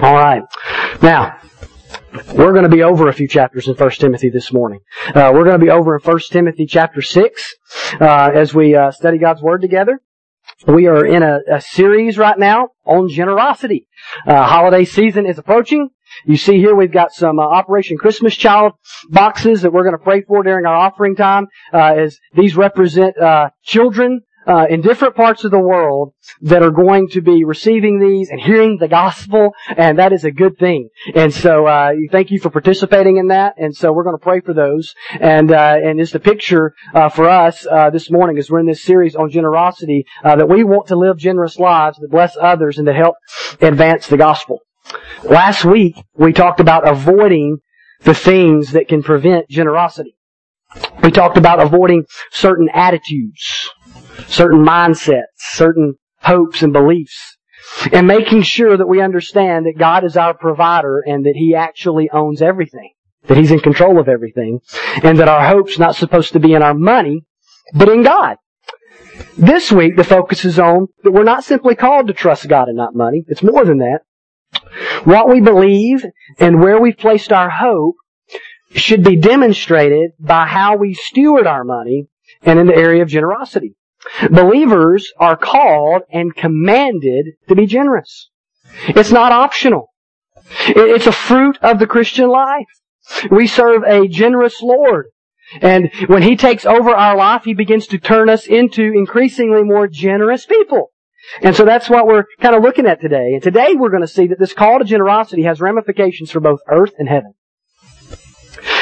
All right. Now, we're going to be over a few chapters in 1 Timothy this morning. Uh, we're going to be over in 1 Timothy chapter 6 uh, as we uh, study God's Word together. We are in a, a series right now on generosity. Uh, holiday season is approaching. You see here we've got some uh, Operation Christmas Child boxes that we're going to pray for during our offering time, uh, as these represent children uh, in different parts of the world that are going to be receiving these and hearing the gospel, and that is a good thing. And so, uh, thank you for participating in that. And so, we're going to pray for those. And uh, and it's the picture uh, for us uh, this morning as we're in this series on generosity uh, that we want to live generous lives that bless others and to help advance the gospel. Last week we talked about avoiding the things that can prevent generosity. We talked about avoiding certain attitudes certain mindsets, certain hopes and beliefs. And making sure that we understand that God is our provider and that He actually owns everything. That He's in control of everything. And that our hope's not supposed to be in our money, but in God. This week, the focus is on that we're not simply called to trust God and not money. It's more than that. What we believe and where we've placed our hope should be demonstrated by how we steward our money and in the area of generosity. Believers are called and commanded to be generous. It's not optional. It's a fruit of the Christian life. We serve a generous Lord. And when He takes over our life, He begins to turn us into increasingly more generous people. And so that's what we're kind of looking at today. And today we're going to see that this call to generosity has ramifications for both earth and heaven.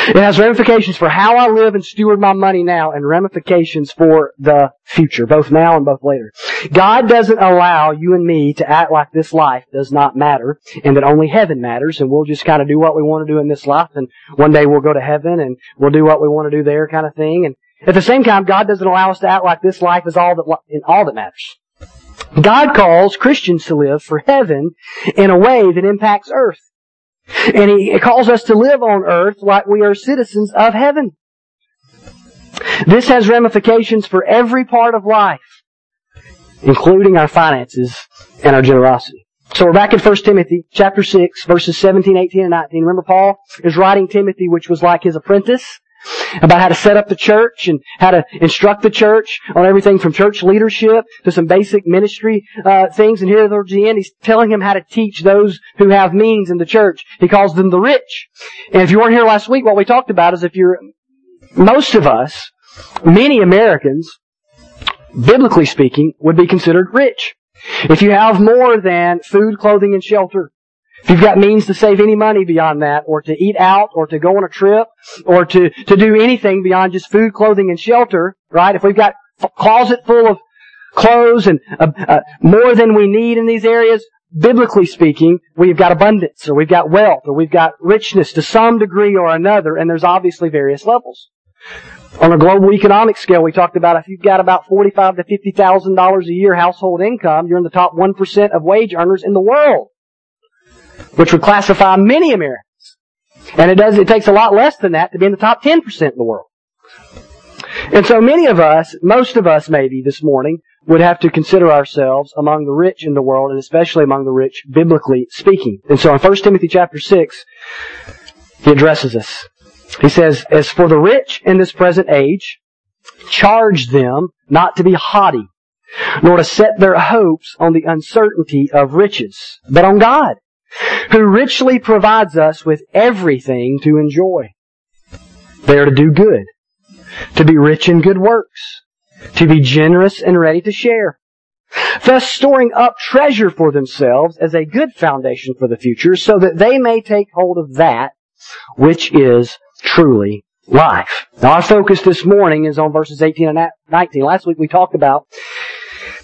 It has ramifications for how I live and steward my money now and ramifications for the future, both now and both later. God doesn't allow you and me to act like this life does not matter and that only heaven matters and we'll just kind of do what we want to do in this life and one day we'll go to heaven and we'll do what we want to do there kind of thing. And at the same time, God doesn't allow us to act like this life is all that, all that matters. God calls Christians to live for heaven in a way that impacts earth. And he calls us to live on earth like we are citizens of heaven. This has ramifications for every part of life, including our finances and our generosity. So we're back in 1 Timothy chapter 6, verses 17, 18, and 19. Remember Paul is writing Timothy, which was like his apprentice about how to set up the church and how to instruct the church on everything from church leadership to some basic ministry uh, things. And here towards the end, he's telling him how to teach those who have means in the church. He calls them the rich. And if you weren't here last week, what we talked about is if you're most of us, many Americans, biblically speaking, would be considered rich. If you have more than food, clothing, and shelter, if you've got means to save any money beyond that, or to eat out, or to go on a trip, or to, to do anything beyond just food, clothing, and shelter, right? If we've got a closet full of clothes and uh, uh, more than we need in these areas, biblically speaking, we've got abundance, or we've got wealth, or we've got richness to some degree or another, and there's obviously various levels. On a global economic scale, we talked about if you've got about forty-five to fifty thousand dollars a year household income, you're in the top one percent of wage earners in the world which would classify many Americans. And it does, it takes a lot less than that to be in the top 10% in the world. And so many of us, most of us maybe this morning, would have to consider ourselves among the rich in the world and especially among the rich biblically speaking. And so in 1 Timothy chapter 6, he addresses us. He says, As for the rich in this present age, charge them not to be haughty, nor to set their hopes on the uncertainty of riches, but on God, who richly provides us with everything to enjoy. They are to do good, to be rich in good works, to be generous and ready to share, thus storing up treasure for themselves as a good foundation for the future so that they may take hold of that which is truly life. Now our focus this morning is on verses 18 and 19. Last week we talked about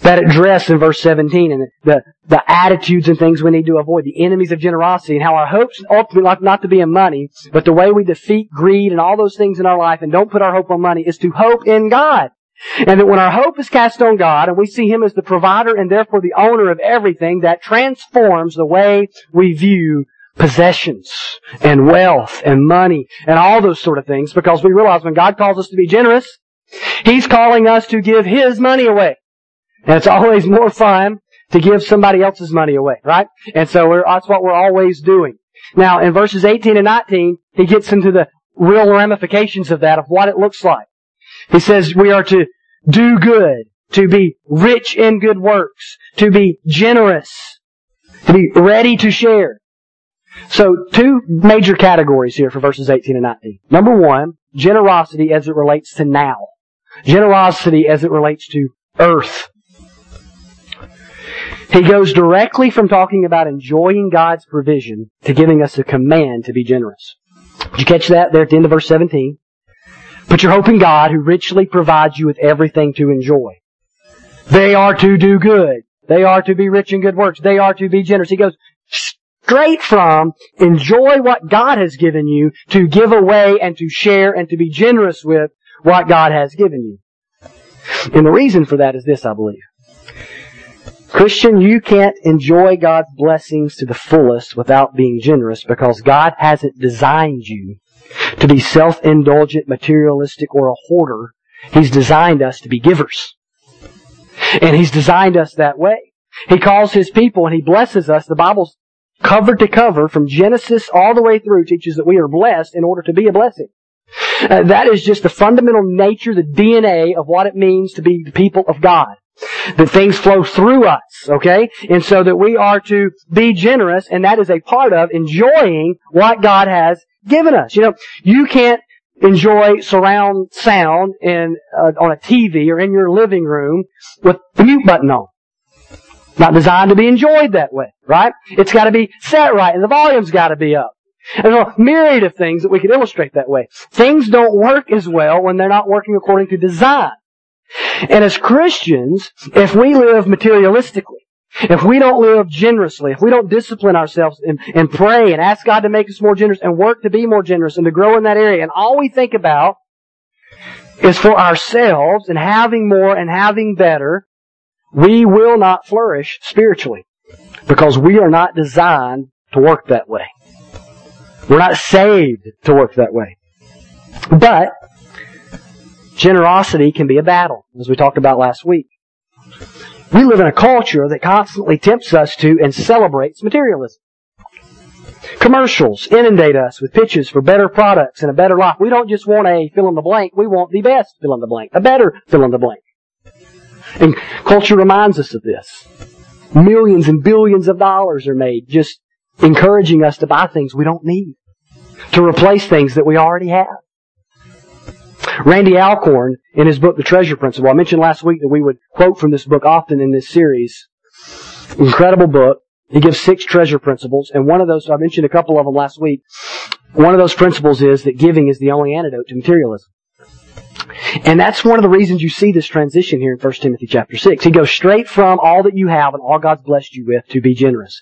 that address in verse 17 and the, the attitudes and things we need to avoid, the enemies of generosity and how our hopes ultimately like not to be in money, but the way we defeat greed and all those things in our life and don't put our hope on money is to hope in God. And that when our hope is cast on God and we see Him as the provider and therefore the owner of everything, that transforms the way we view possessions and wealth and money and all those sort of things because we realize when God calls us to be generous, He's calling us to give His money away. And it's always more fun to give somebody else's money away, right? And so that's what we're always doing. Now, in verses 18 and 19, he gets into the real ramifications of that, of what it looks like. He says we are to do good, to be rich in good works, to be generous, to be ready to share. So two major categories here for verses 18 and 19. Number one, generosity as it relates to now. Generosity as it relates to earth. He goes directly from talking about enjoying God's provision to giving us a command to be generous. Did you catch that there at the end of verse 17? Put your hope in God who richly provides you with everything to enjoy. They are to do good. They are to be rich in good works. They are to be generous. He goes straight from enjoy what God has given you to give away and to share and to be generous with what God has given you. And the reason for that is this, I believe. Christian, you can't enjoy God's blessings to the fullest without being generous because God hasn't designed you to be self-indulgent, materialistic, or a hoarder. He's designed us to be givers. And He's designed us that way. He calls His people and He blesses us. The Bible's cover to cover from Genesis all the way through teaches that we are blessed in order to be a blessing. Uh, that is just the fundamental nature, the DNA of what it means to be the people of God that things flow through us, okay? And so that we are to be generous, and that is a part of enjoying what God has given us. You know, you can't enjoy surround sound in, uh, on a TV or in your living room with the mute button on. Not designed to be enjoyed that way, right? It's gotta be set right, and the volume's gotta be up. There's a myriad of things that we could illustrate that way. Things don't work as well when they're not working according to design. And as Christians, if we live materialistically, if we don't live generously, if we don't discipline ourselves and, and pray and ask God to make us more generous and work to be more generous and to grow in that area, and all we think about is for ourselves and having more and having better, we will not flourish spiritually because we are not designed to work that way. We're not saved to work that way. But Generosity can be a battle, as we talked about last week. We live in a culture that constantly tempts us to and celebrates materialism. Commercials inundate us with pitches for better products and a better life. We don't just want a fill in the blank, we want the best fill in the blank, a better fill in the blank. And culture reminds us of this. Millions and billions of dollars are made just encouraging us to buy things we don't need, to replace things that we already have. Randy Alcorn, in his book, The Treasure Principle, I mentioned last week that we would quote from this book often in this series. Incredible book. He gives six treasure principles, and one of those, I mentioned a couple of them last week. One of those principles is that giving is the only antidote to materialism. And that's one of the reasons you see this transition here in 1 Timothy chapter 6. He goes straight from all that you have and all God's blessed you with to be generous.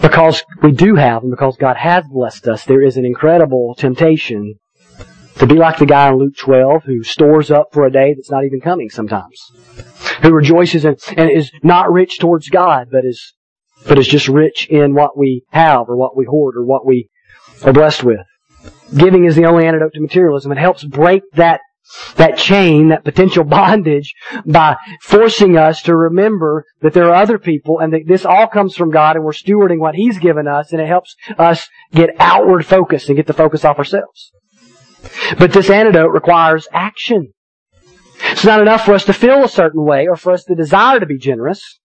Because we do have and because God has blessed us, there is an incredible temptation to be like the guy in Luke 12 who stores up for a day that's not even coming sometimes. Who rejoices and, and is not rich towards God, but is, but is just rich in what we have or what we hoard or what we are blessed with. Giving is the only antidote to materialism. It helps break that that chain, that potential bondage by forcing us to remember that there are other people and that this all comes from God and we're stewarding what He's given us and it helps us get outward focus and get the focus off ourselves. But this antidote requires action. It's not enough for us to feel a certain way or for us to desire to be generous.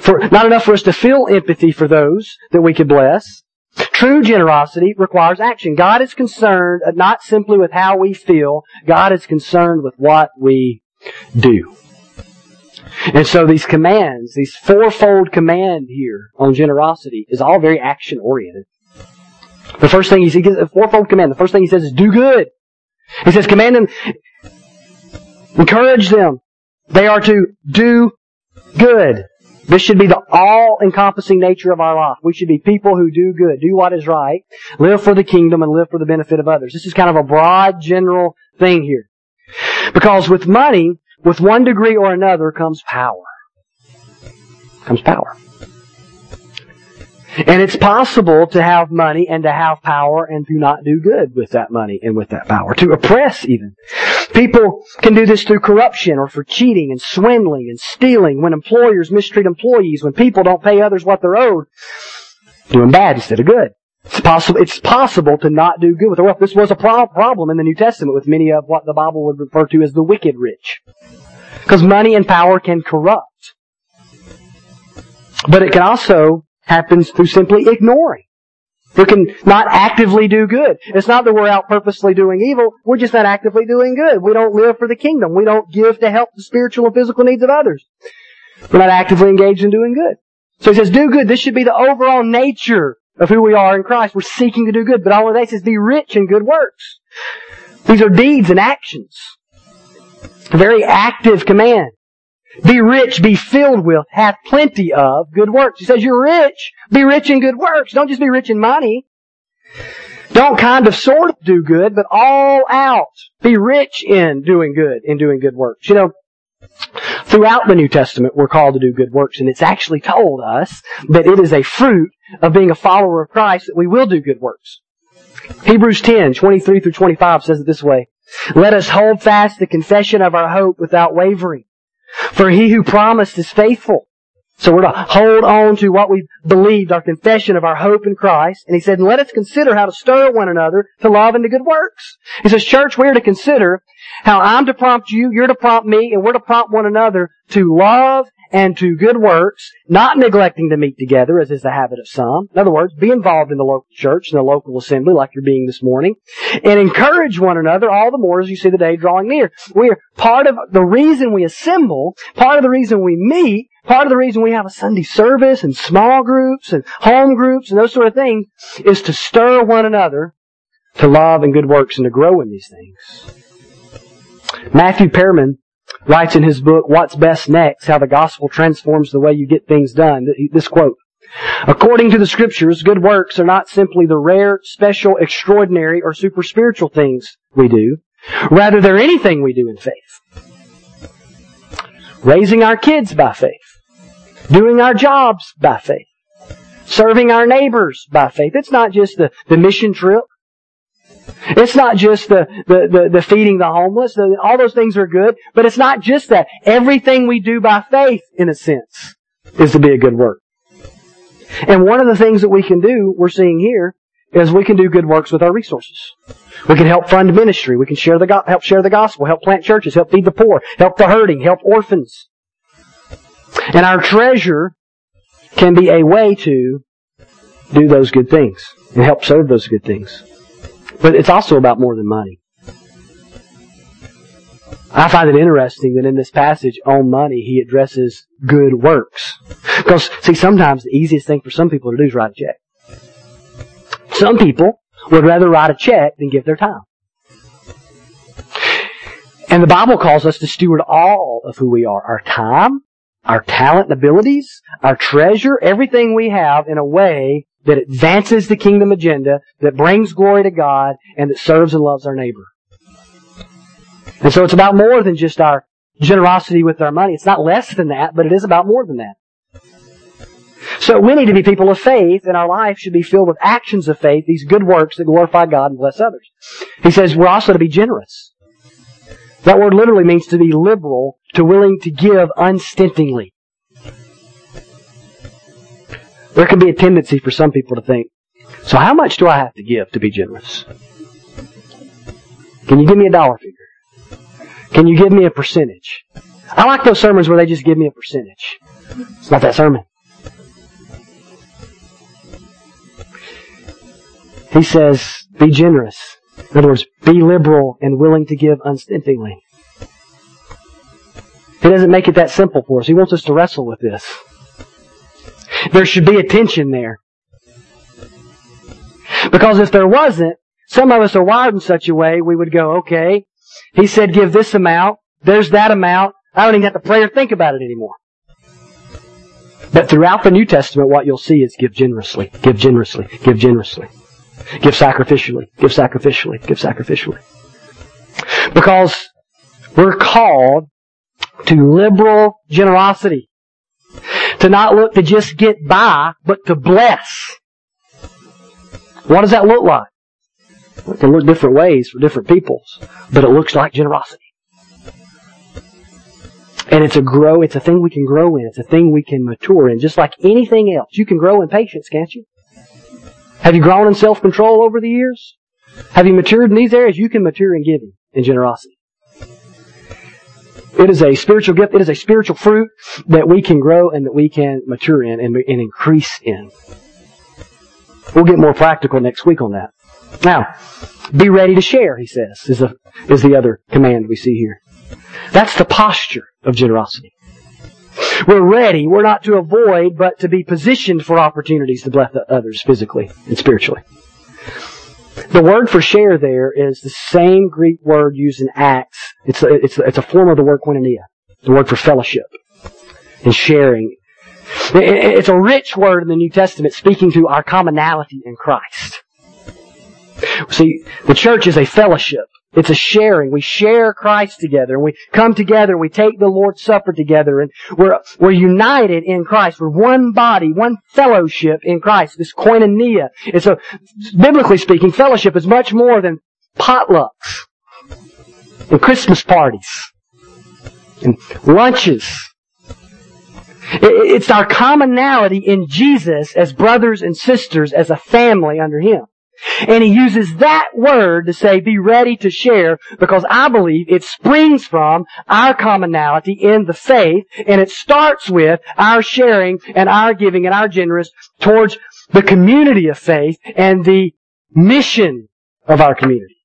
For, not enough for us to feel empathy for those that we could bless. True generosity requires action. God is concerned uh, not simply with how we feel, God is concerned with what we do. And so these commands, these fourfold command here on generosity is all very action oriented. The first thing he, gives a fourfold command. The first thing he says is do good. He says command them, encourage them. They are to do good. This should be the all-encompassing nature of our life. We should be people who do good, do what is right, live for the kingdom, and live for the benefit of others. This is kind of a broad, general thing here. Because with money, with one degree or another comes power. Comes power. And it's possible to have money and to have power and to not do good with that money and with that power. To oppress even. People can do this through corruption or for cheating and swindling and stealing when employers mistreat employees, when people don't pay others what they're owed, doing bad instead of good. It's possible, it's possible to not do good with the wealth. This was a pro- problem in the New Testament with many of what the Bible would refer to as the wicked rich. Because money and power can corrupt. But it can also happen through simply ignoring. We can not actively do good. It's not that we're out purposely doing evil. We're just not actively doing good. We don't live for the kingdom. We don't give to help the spiritual and physical needs of others. We're not actively engaged in doing good. So he says, do good. This should be the overall nature of who we are in Christ. We're seeking to do good. But all of that says be rich in good works. These are deeds and actions. A very active command. Be rich, be filled with, have plenty of good works. He says you're rich, be rich in good works. Don't just be rich in money. Don't kind of sort of do good, but all out. Be rich in doing good, in doing good works. You know, throughout the New Testament we're called to do good works, and it's actually told us that it is a fruit of being a follower of Christ that we will do good works. Hebrews 10, 23 through 25 says it this way. Let us hold fast the confession of our hope without wavering. For he who promised is faithful. So we're to hold on to what we believed, our confession of our hope in Christ. And he said, let us consider how to stir one another to love and to good works. He says, church, we're to consider how I'm to prompt you, you're to prompt me, and we're to prompt one another to love and to good works, not neglecting to meet together, as is the habit of some. In other words, be involved in the local church and the local assembly like you're being this morning, and encourage one another all the more as you see the day drawing near. We are part of the reason we assemble, part of the reason we meet, part of the reason we have a Sunday service and small groups and home groups and those sort of things is to stir one another to love and good works and to grow in these things. Matthew Perman writes in his book, What's Best Next, how the gospel transforms the way you get things done. This quote. According to the scriptures, good works are not simply the rare, special, extraordinary, or super spiritual things we do. Rather, they're anything we do in faith. Raising our kids by faith. Doing our jobs by faith. Serving our neighbors by faith. It's not just the, the mission trip. It's not just the, the, the, the feeding the homeless. The, all those things are good. But it's not just that. Everything we do by faith, in a sense, is to be a good work. And one of the things that we can do, we're seeing here, is we can do good works with our resources. We can help fund ministry. We can share the, help share the gospel, help plant churches, help feed the poor, help the hurting, help orphans. And our treasure can be a way to do those good things and help serve those good things. But it's also about more than money. I find it interesting that in this passage on money, he addresses good works. Because, see, sometimes the easiest thing for some people to do is write a check. Some people would rather write a check than give their time. And the Bible calls us to steward all of who we are. Our time, our talent and abilities, our treasure, everything we have in a way that advances the kingdom agenda, that brings glory to God, and that serves and loves our neighbor. And so it's about more than just our generosity with our money. It's not less than that, but it is about more than that. So we need to be people of faith, and our life should be filled with actions of faith, these good works that glorify God and bless others. He says we're also to be generous. That word literally means to be liberal, to willing to give unstintingly. There can be a tendency for some people to think, so how much do I have to give to be generous? Can you give me a dollar figure? Can you give me a percentage? I like those sermons where they just give me a percentage. It's not that sermon. He says, be generous. In other words, be liberal and willing to give unstintingly. He doesn't make it that simple for us. He wants us to wrestle with this. There should be a tension there. Because if there wasn't, some of us are wired in such a way we would go, okay, he said give this amount, there's that amount, I don't even have to pray or think about it anymore. But throughout the New Testament, what you'll see is give generously, give generously, give generously. Give sacrificially, give sacrificially, give sacrificially. Because we're called to liberal generosity. To not look to just get by, but to bless. What does that look like? It can look different ways for different peoples, but it looks like generosity. And it's a grow, it's a thing we can grow in. It's a thing we can mature in. Just like anything else. You can grow in patience, can't you? Have you grown in self-control over the years? Have you matured in these areas? You can mature in giving and generosity. It is a spiritual gift. It is a spiritual fruit that we can grow and that we can mature in and, and increase in. We'll get more practical next week on that. Now, be ready to share, he says, is, is the other command we see here. That's the posture of generosity. We're ready. We're not to avoid, but to be positioned for opportunities to bless others physically and spiritually. The word for share there is the same Greek word used in Acts. It's a, it's a, it's a form of the word koinonia, the word for fellowship and sharing. It's a rich word in the New Testament speaking to our commonality in Christ. See, the church is a fellowship. It's a sharing. We share Christ together and we come together we take the Lord's Supper together and we're, we're united in Christ. We're one body, one fellowship in Christ. This koinonia. And so, biblically speaking, fellowship is much more than potlucks and Christmas parties and lunches. It's our commonality in Jesus as brothers and sisters, as a family under Him. And he uses that word to say, be ready to share, because I believe it springs from our commonality in the faith, and it starts with our sharing and our giving and our generous towards the community of faith and the mission of our community.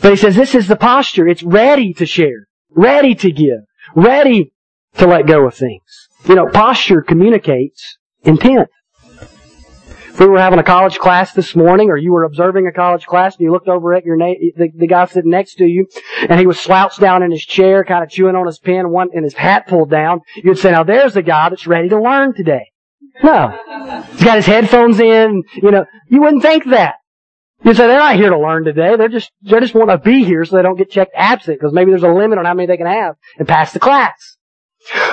But he says this is the posture. It's ready to share, ready to give, ready to let go of things. You know, posture communicates intent. If we were having a college class this morning, or you were observing a college class, and you looked over at your na- the, the guy sitting next to you, and he was slouched down in his chair, kind of chewing on his pen, one and his hat pulled down, you'd say, "Now there's a guy that's ready to learn today." No, he's got his headphones in. You know, you wouldn't think that. You'd say they're not here to learn today. They're just they just want to be here so they don't get checked absent because maybe there's a limit on how many they can have and pass the class.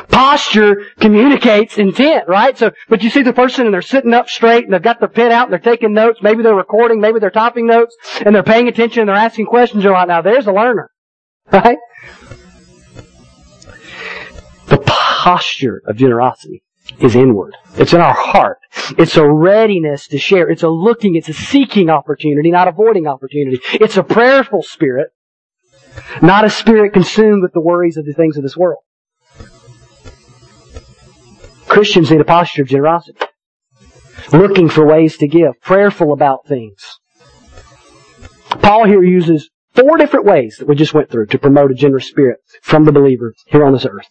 Posture communicates intent, right? So, but you see the person and they're sitting up straight and they've got their pen out and they're taking notes. Maybe they're recording, maybe they're topping notes and they're paying attention and they're asking questions. You're like, now there's a learner, right? The posture of generosity is inward. It's in our heart. It's a readiness to share. It's a looking, it's a seeking opportunity, not avoiding opportunity. It's a prayerful spirit, not a spirit consumed with the worries of the things of this world. Christians need a posture of generosity. Looking for ways to give. Prayerful about things. Paul here uses four different ways that we just went through to promote a generous spirit from the believer here on this earth.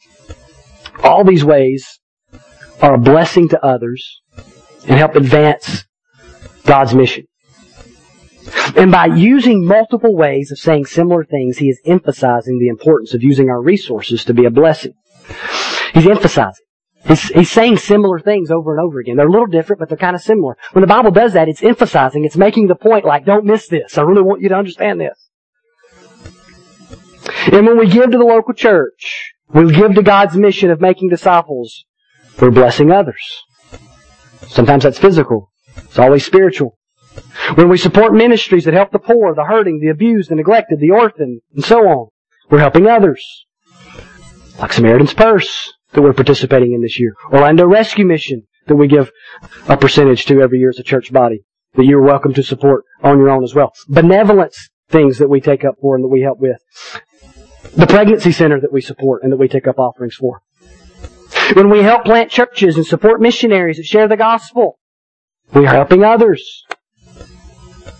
All these ways are a blessing to others and help advance God's mission. And by using multiple ways of saying similar things, he is emphasizing the importance of using our resources to be a blessing. He's emphasizing. He's, he's saying similar things over and over again. They're a little different, but they're kind of similar. When the Bible does that, it's emphasizing, it's making the point like, don't miss this. I really want you to understand this. And when we give to the local church, we give to God's mission of making disciples, we're blessing others. Sometimes that's physical. It's always spiritual. When we support ministries that help the poor, the hurting, the abused, the neglected, the orphan, and so on, we're helping others. Like Samaritan's Purse that we're participating in this year. Orlando Rescue Mission that we give a percentage to every year as a church body that you're welcome to support on your own as well. Benevolence things that we take up for and that we help with. The pregnancy center that we support and that we take up offerings for. When we help plant churches and support missionaries that share the gospel, we are helping others.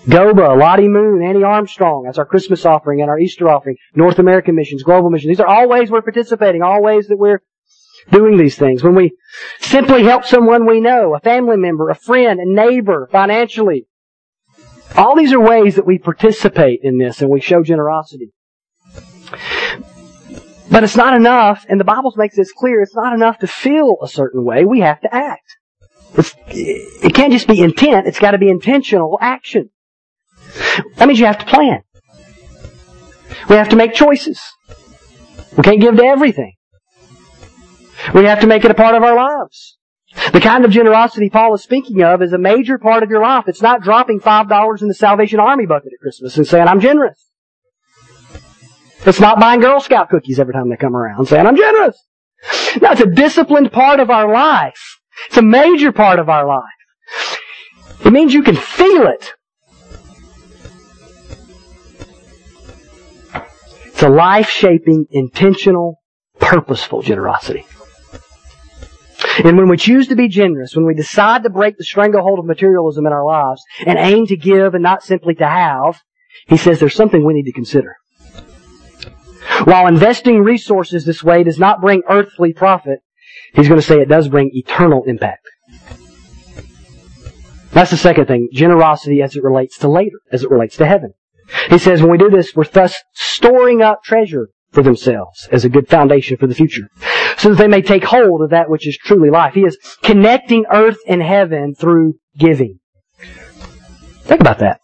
Goba, Lottie Moon, Annie Armstrong. That's our Christmas offering and our Easter offering. North American missions, global missions. These are all ways we're participating, all ways that we're doing these things. When we simply help someone we know, a family member, a friend, a neighbor, financially. All these are ways that we participate in this and we show generosity. But it's not enough, and the Bible makes this clear, it's not enough to feel a certain way. We have to act. It's, it can't just be intent, it's got to be intentional action. That means you have to plan. We have to make choices. We can't give to everything. We have to make it a part of our lives. The kind of generosity Paul is speaking of is a major part of your life. It's not dropping $5 in the Salvation Army bucket at Christmas and saying, I'm generous. It's not buying Girl Scout cookies every time they come around saying, I'm generous. No, it's a disciplined part of our life. It's a major part of our life. It means you can feel it. It's a life-shaping, intentional, purposeful generosity. And when we choose to be generous, when we decide to break the stranglehold of materialism in our lives and aim to give and not simply to have, he says there's something we need to consider. While investing resources this way does not bring earthly profit, he's going to say it does bring eternal impact. That's the second thing. Generosity as it relates to later, as it relates to heaven. He says when we do this, we're thus storing up treasure for themselves as a good foundation for the future. So that they may take hold of that which is truly life. He is connecting earth and heaven through giving. Think about that.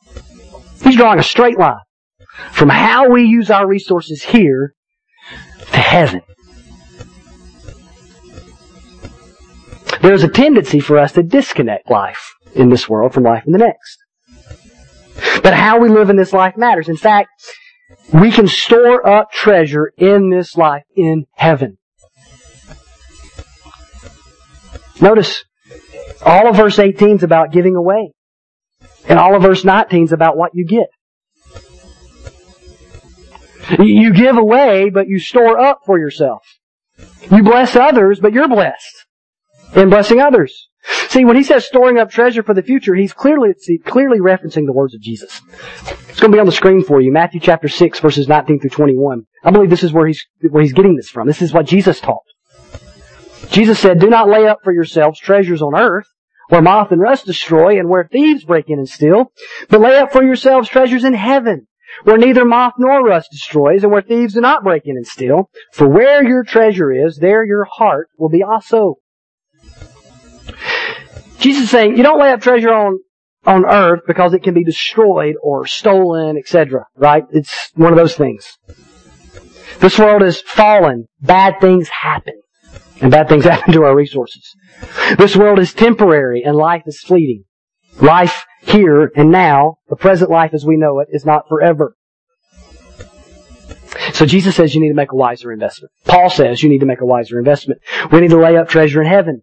He's drawing a straight line from how we use our resources here to heaven. There's a tendency for us to disconnect life in this world from life in the next. But how we live in this life matters. In fact, we can store up treasure in this life in heaven. Notice, all of verse 18 is about giving away. And all of verse 19 is about what you get. You give away, but you store up for yourself. You bless others, but you're blessed in blessing others. See, when he says storing up treasure for the future, he's clearly, see, clearly referencing the words of Jesus. It's going to be on the screen for you. Matthew chapter 6 verses 19 through 21. I believe this is where he's, where he's getting this from. This is what Jesus taught. Jesus said, do not lay up for yourselves treasures on earth, where moth and rust destroy and where thieves break in and steal, but lay up for yourselves treasures in heaven, where neither moth nor rust destroys and where thieves do not break in and steal. For where your treasure is, there your heart will be also. Jesus is saying, you don't lay up treasure on, on earth because it can be destroyed or stolen, etc. Right? It's one of those things. This world is fallen. Bad things happen. And bad things happen to our resources. This world is temporary and life is fleeting. Life here and now, the present life as we know it, is not forever. So Jesus says you need to make a wiser investment. Paul says you need to make a wiser investment. We need to lay up treasure in heaven.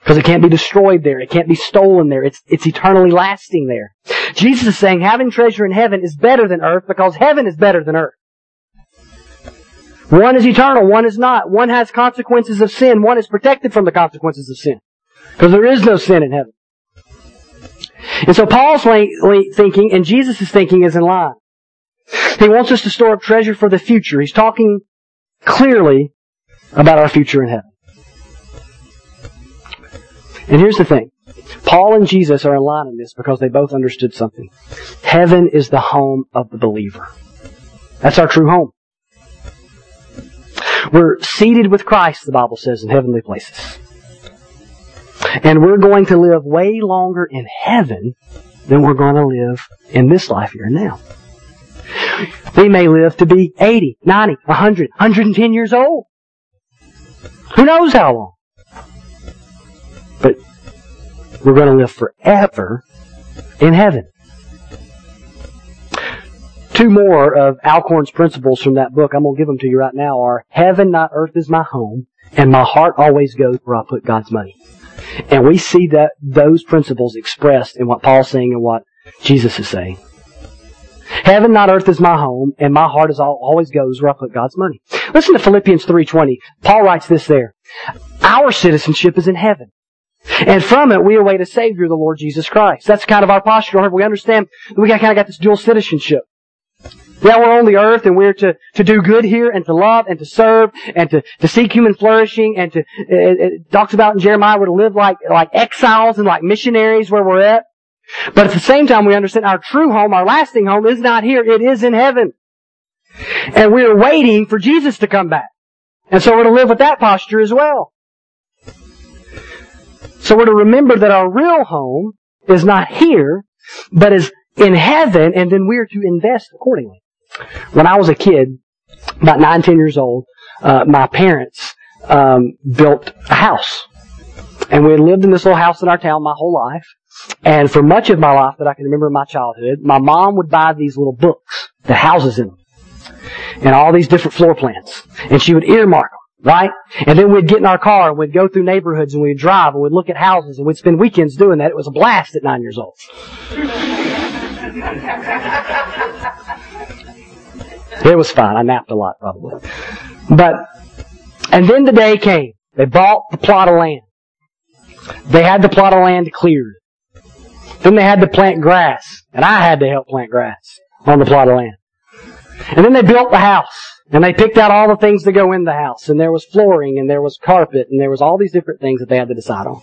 Because it can't be destroyed there. It can't be stolen there. It's, it's eternally lasting there. Jesus is saying having treasure in heaven is better than earth because heaven is better than earth. One is eternal, one is not. One has consequences of sin, one is protected from the consequences of sin. Because there is no sin in heaven. And so Paul's thinking and Jesus' thinking is in line. He wants us to store up treasure for the future. He's talking clearly about our future in heaven. And here's the thing. Paul and Jesus are in line in this because they both understood something. Heaven is the home of the believer. That's our true home. We're seated with Christ, the Bible says, in heavenly places. And we're going to live way longer in heaven than we're going to live in this life here and now. We may live to be 80, 90, 100, 110 years old. Who knows how long? But we're going to live forever in heaven. Two more of Alcorn's principles from that book, I'm going to give them to you right now, are heaven, not earth is my home, and my heart always goes where I put God's money. And we see that those principles expressed in what Paul's saying and what Jesus is saying. Heaven, not earth, is my home, and my heart is all, always goes where I put God's money. Listen to Philippians 3.20. Paul writes this there. Our citizenship is in heaven. And from it, we await a Savior, the Lord Jesus Christ. That's kind of our posture. We understand we kind of got this dual citizenship. Yeah, we're on the earth and we're to, to do good here and to love and to serve and to, to seek human flourishing and to, it, it talks about in Jeremiah we're to live like, like exiles and like missionaries where we're at. But at the same time we understand our true home, our lasting home is not here, it is in heaven. And we're waiting for Jesus to come back. And so we're to live with that posture as well. So we're to remember that our real home is not here, but is in heaven, and then we're to invest accordingly. When I was a kid, about nine, ten years old, uh, my parents um, built a house, and we had lived in this little house in our town my whole life. And for much of my life that I can remember my childhood, my mom would buy these little books, the houses in them. and all these different floor plans. And she would earmark them, right? And then we'd get in our car and we'd go through neighborhoods and we'd drive and we'd look at houses and we'd spend weekends doing that. It was a blast at nine years old. it was fine. I napped a lot probably. But, and then the day came. They bought the plot of land. They had the plot of land cleared. Then they had to plant grass. And I had to help plant grass on the plot of land. And then they built the house. And they picked out all the things to go in the house. And there was flooring and there was carpet and there was all these different things that they had to decide on.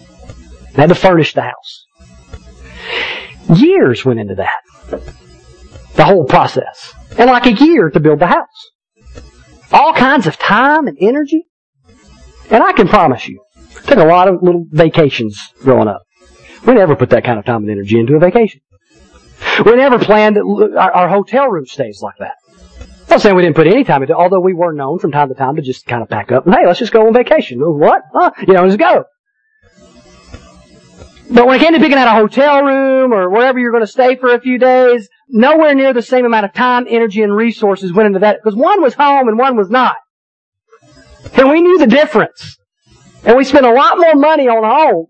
They had to furnish the house. Years went into that. The whole process. And like a year to build the house. All kinds of time and energy. And I can promise you, took a lot of little vacations growing up. We never put that kind of time and energy into a vacation. We never planned our, our hotel room stays like that. I'm not saying we didn't put any time into it, although we were known from time to time to just kind of pack up and hey, let's just go on vacation. What? Huh? You know, let's go. But when it came to picking out a hotel room or wherever you're going to stay for a few days, nowhere near the same amount of time, energy, and resources went into that because one was home and one was not. And we knew the difference. And we spent a lot more money on home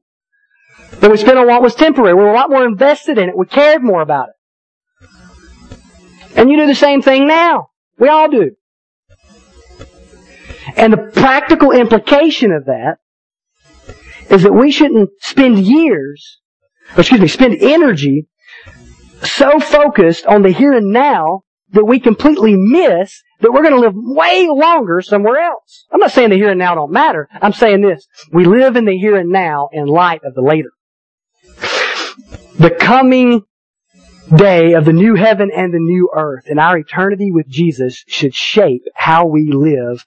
than we spent on what was temporary. We were a lot more invested in it. We cared more about it. And you do the same thing now. We all do. And the practical implication of that is that we shouldn't spend years, excuse me, spend energy so focused on the here and now that we completely miss that we're going to live way longer somewhere else. I'm not saying the here and now don't matter. I'm saying this. We live in the here and now in light of the later. The coming day of the new heaven and the new earth and our eternity with Jesus should shape how we live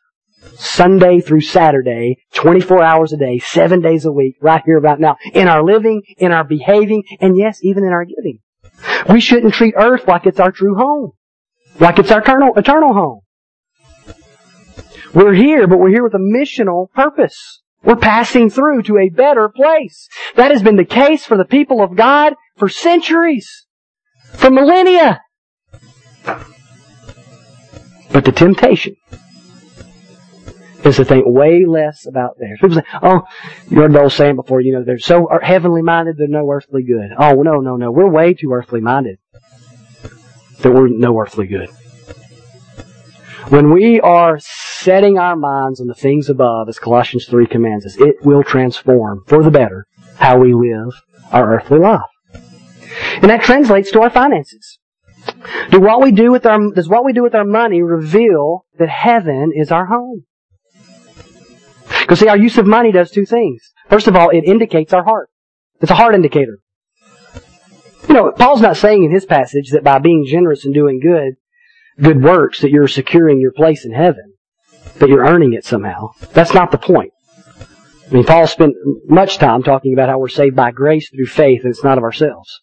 Sunday through Saturday, 24 hours a day, 7 days a week, right here, right now, in our living, in our behaving, and yes, even in our giving. We shouldn't treat earth like it's our true home. Like it's our eternal, eternal home. We're here, but we're here with a missional purpose. We're passing through to a better place. That has been the case for the people of God for centuries, for millennia. But the temptation is to think way less about theirs. People say, oh, you heard the old saying before, you know, they're so heavenly minded, they're no earthly good. Oh, no, no, no. We're way too earthly minded that we're no earthly good. When we are setting our minds on the things above, as Colossians 3 commands us, it will transform for the better how we live our earthly life. And that translates to our finances. Do what we do with our, does what we do with our money reveal that heaven is our home? Because see, our use of money does two things. First of all, it indicates our heart. It's a heart indicator. You know, Paul's not saying in his passage that by being generous and doing good, good works, that you're securing your place in heaven, that you're earning it somehow. That's not the point. I mean, Paul spent much time talking about how we're saved by grace through faith and it's not of ourselves.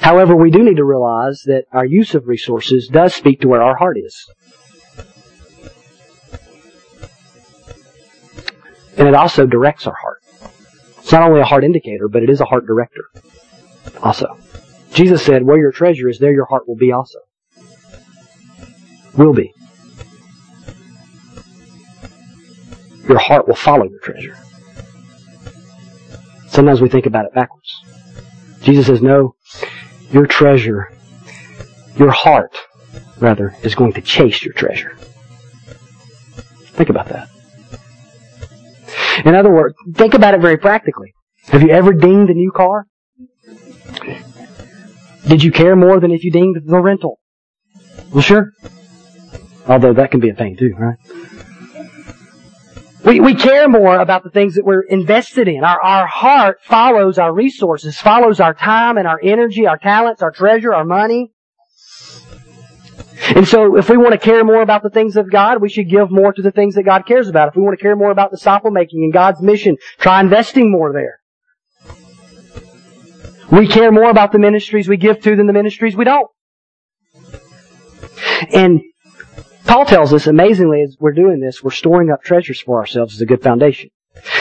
However, we do need to realize that our use of resources does speak to where our heart is. And it also directs our heart. It's not only a heart indicator, but it is a heart director also. Jesus said, where your treasure is, there your heart will be also. Will be. Your heart will follow your treasure. Sometimes we think about it backwards. Jesus says, no, your treasure, your heart, rather, is going to chase your treasure. Think about that. In other words, think about it very practically. Have you ever dinged a new car? Did you care more than if you dinged the rental? Well, sure. Although that can be a pain too, right? We, we care more about the things that we're invested in. Our, our heart follows our resources, follows our time and our energy, our talents, our treasure, our money. And so if we want to care more about the things of God, we should give more to the things that God cares about. If we want to care more about disciple making and God's mission, try investing more there. We care more about the ministries we give to than the ministries we don't. And Paul tells us amazingly as we're doing this, we're storing up treasures for ourselves as a good foundation.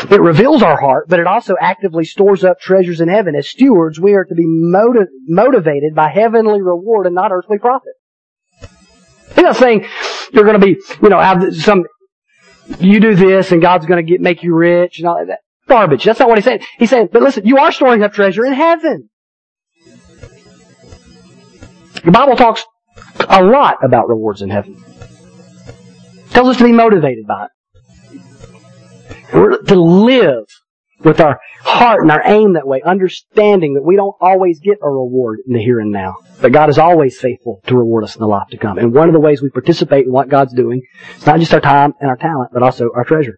It reveals our heart, but it also actively stores up treasures in heaven. As stewards, we are to be motiv- motivated by heavenly reward and not earthly profit. He's not saying you're going to be, you know, have some, you do this and God's going to get, make you rich and all that. Garbage. That's not what he's saying. He's saying, but listen, you are storing up treasure in heaven. The Bible talks a lot about rewards in heaven. It tells us to be motivated by it. We're to live with our heart and our aim that way, understanding that we don't always get a reward in the here and now. But God is always faithful to reward us in the life to come. And one of the ways we participate in what God's doing, it's not just our time and our talent, but also our treasure.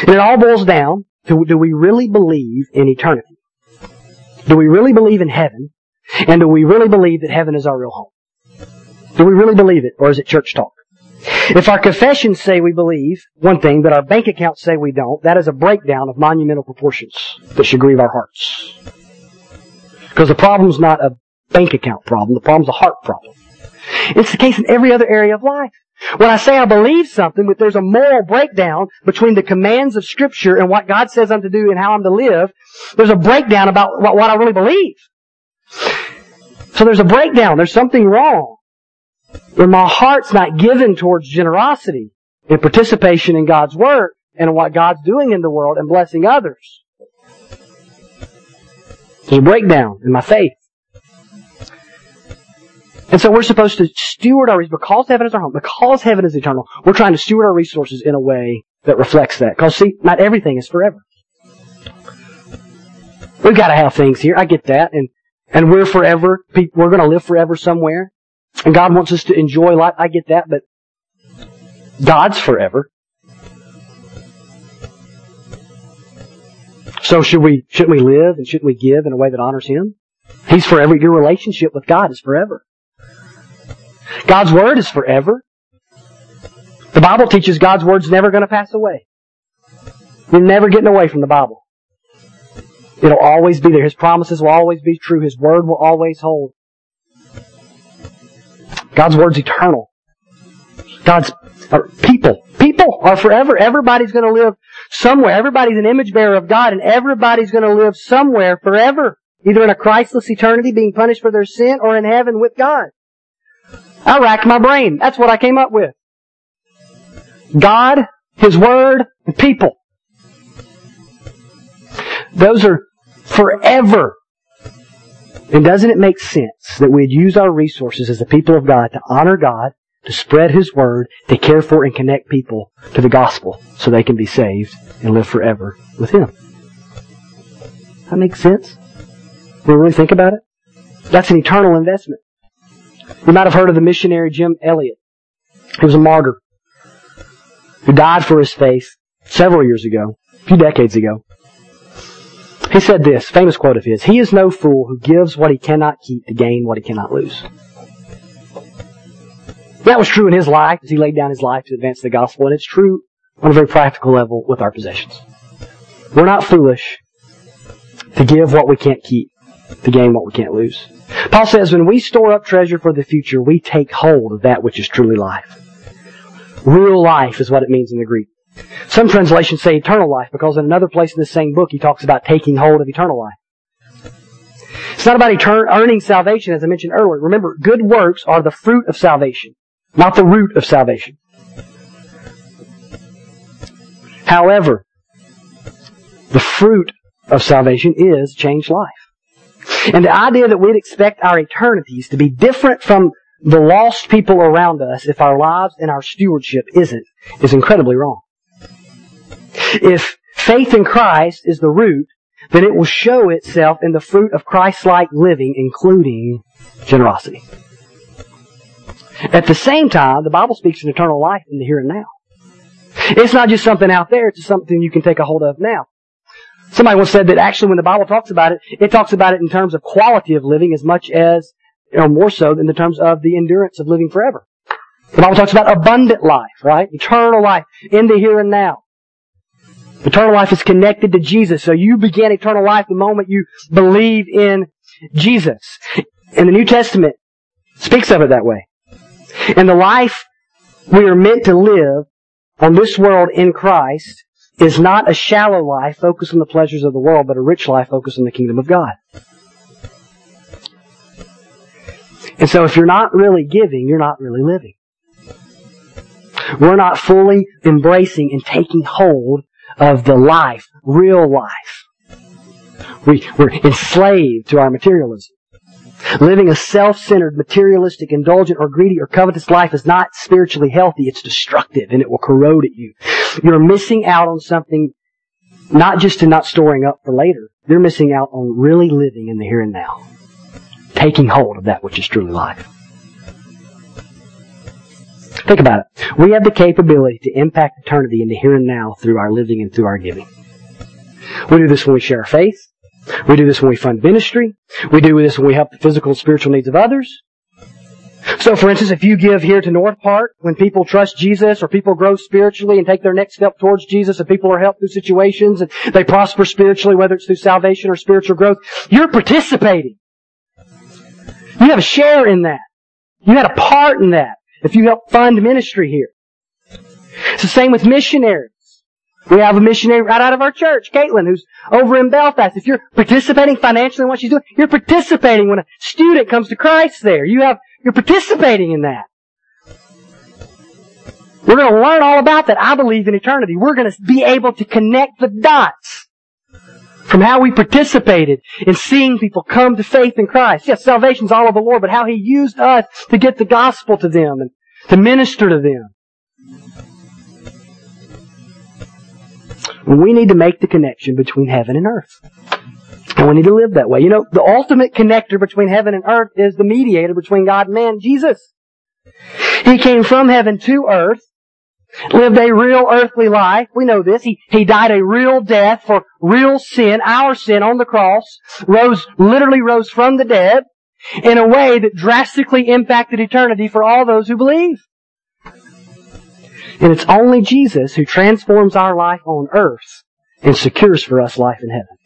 And it all boils down to do we really believe in eternity? Do we really believe in heaven? And do we really believe that heaven is our real home? Do we really believe it, or is it church talk? If our confessions say we believe one thing, but our bank accounts say we don't, that is a breakdown of monumental proportions that should grieve our hearts. Because the problem's not a bank account problem, the problem's a heart problem. It's the case in every other area of life. When I say I believe something, but there's a moral breakdown between the commands of Scripture and what God says I'm to do and how I'm to live, there's a breakdown about what I really believe. So there's a breakdown. There's something wrong when my heart's not given towards generosity and participation in God's work and what God's doing in the world and blessing others. There's a breakdown in my faith. And so we're supposed to steward our resources because heaven is our home, because heaven is eternal. We're trying to steward our resources in a way that reflects that. Because see, not everything is forever. We've got to have things here. I get that, and and we're forever. We're going to live forever somewhere. And God wants us to enjoy life. I get that, but God's forever. So should we, shouldn't we live and shouldn't we give in a way that honors Him? He's forever. Your relationship with God is forever. God's Word is forever. The Bible teaches God's Word's never going to pass away. You're never getting away from the Bible. It'll always be there. His promises will always be true. His Word will always hold. God's word's eternal. God's uh, people, people are forever. Everybody's going to live somewhere. Everybody's an image bearer of God, and everybody's going to live somewhere forever, either in a Christless eternity, being punished for their sin, or in heaven with God. I racked my brain. That's what I came up with. God, His Word, and people. Those are forever and doesn't it make sense that we'd use our resources as the people of God to honor God, to spread His Word, to care for and connect people to the gospel so they can be saved and live forever with Him? That makes sense? We really think about it? That's an eternal investment. You might have heard of the missionary Jim Elliot. He was a martyr who died for his faith several years ago, a few decades ago. He said this, famous quote of his, He is no fool who gives what he cannot keep to gain what he cannot lose. That was true in his life as he laid down his life to advance the gospel, and it's true on a very practical level with our possessions. We're not foolish to give what we can't keep to gain what we can't lose. Paul says when we store up treasure for the future, we take hold of that which is truly life. Real life is what it means in the Greek. Some translations say eternal life because in another place in the same book he talks about taking hold of eternal life. It's not about etern- earning salvation as I mentioned earlier. Remember, good works are the fruit of salvation, not the root of salvation. However, the fruit of salvation is changed life. And the idea that we'd expect our eternities to be different from the lost people around us if our lives and our stewardship isn't is incredibly wrong. If faith in Christ is the root, then it will show itself in the fruit of Christ-like living, including generosity. At the same time, the Bible speaks of eternal life in the here and now. It's not just something out there, it's something you can take a hold of now. Somebody once said that actually when the Bible talks about it, it talks about it in terms of quality of living as much as, or more so than the terms of the endurance of living forever. The Bible talks about abundant life, right? Eternal life in the here and now. Eternal life is connected to Jesus. So you begin eternal life the moment you believe in Jesus. And the New Testament speaks of it that way. And the life we are meant to live on this world in Christ is not a shallow life focused on the pleasures of the world, but a rich life focused on the kingdom of God. And so if you're not really giving, you're not really living. We're not fully embracing and taking hold of the life, real life. We, we're enslaved to our materialism. Living a self-centered, materialistic, indulgent, or greedy, or covetous life is not spiritually healthy. It's destructive and it will corrode at you. You're missing out on something not just in not storing up for later. You're missing out on really living in the here and now. Taking hold of that which is truly life. Think about it. We have the capability to impact eternity in the here and now through our living and through our giving. We do this when we share our faith. We do this when we fund ministry. We do this when we help the physical and spiritual needs of others. So, for instance, if you give here to North Park, when people trust Jesus or people grow spiritually and take their next step towards Jesus and people are helped through situations and they prosper spiritually, whether it's through salvation or spiritual growth, you're participating. You have a share in that. You had a part in that if you help fund ministry here. It's the same with missionaries. We have a missionary right out of our church, Caitlin, who's over in Belfast. If you're participating financially in what she's doing, you're participating when a student comes to Christ there. You have, you're participating in that. We're going to learn all about that, I believe, in eternity. We're going to be able to connect the dots from how we participated in seeing people come to faith in Christ. Yes, salvation's all of the Lord, but how He used us to get the gospel to them and to minister to them. We need to make the connection between heaven and earth. And we need to live that way. You know, the ultimate connector between heaven and earth is the mediator between God and man, Jesus. He came from heaven to earth, lived a real earthly life. We know this. He, he died a real death for real sin, our sin on the cross, rose, literally rose from the dead in a way that drastically impacted eternity for all those who believe. And it's only Jesus who transforms our life on earth and secures for us life in heaven.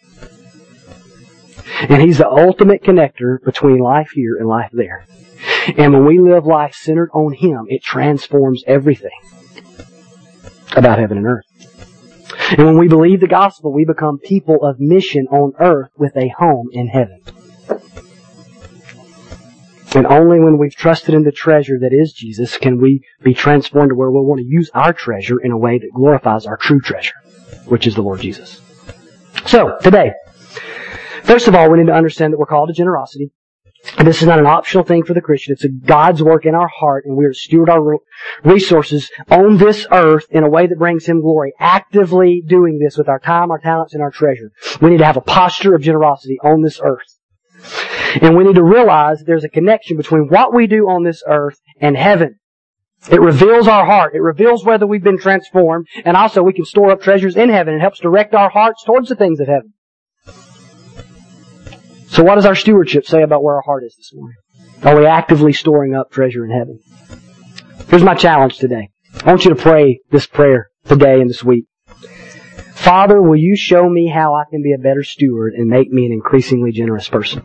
And He's the ultimate connector between life here and life there. And when we live life centered on Him, it transforms everything about heaven and earth. And when we believe the gospel, we become people of mission on earth with a home in heaven. And only when we've trusted in the treasure that is Jesus can we be transformed to where we'll want to use our treasure in a way that glorifies our true treasure, which is the Lord Jesus. So, today, first of all, we need to understand that we're called to generosity. This is not an optional thing for the Christian. It's a God's work in our heart, and we are to steward our resources on this earth in a way that brings Him glory. Actively doing this with our time, our talents, and our treasure. We need to have a posture of generosity on this earth. And we need to realize there's a connection between what we do on this earth and heaven. It reveals our heart. It reveals whether we've been transformed. And also we can store up treasures in heaven. It helps direct our hearts towards the things of heaven. So what does our stewardship say about where our heart is this morning? Are we actively storing up treasure in heaven? Here's my challenge today. I want you to pray this prayer today and this week. Father, will you show me how I can be a better steward and make me an increasingly generous person?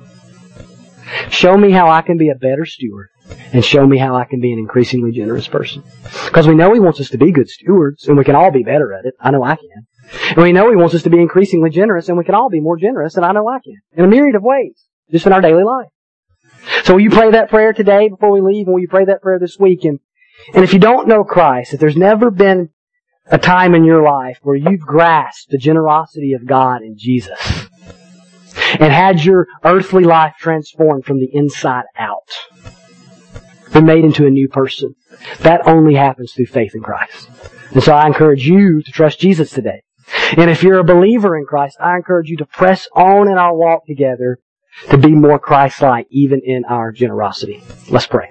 Show me how I can be a better steward and show me how I can be an increasingly generous person. Because we know He wants us to be good stewards and we can all be better at it. I know I can. And we know He wants us to be increasingly generous and we can all be more generous and I know I can. In a myriad of ways. Just in our daily life. So will you pray that prayer today before we leave and will you pray that prayer this week? And, and if you don't know Christ, if there's never been a time in your life where you've grasped the generosity of God in Jesus, and had your earthly life transformed from the inside out. Been made into a new person. That only happens through faith in Christ. And so I encourage you to trust Jesus today. And if you're a believer in Christ, I encourage you to press on in our walk together to be more Christ-like even in our generosity. Let's pray.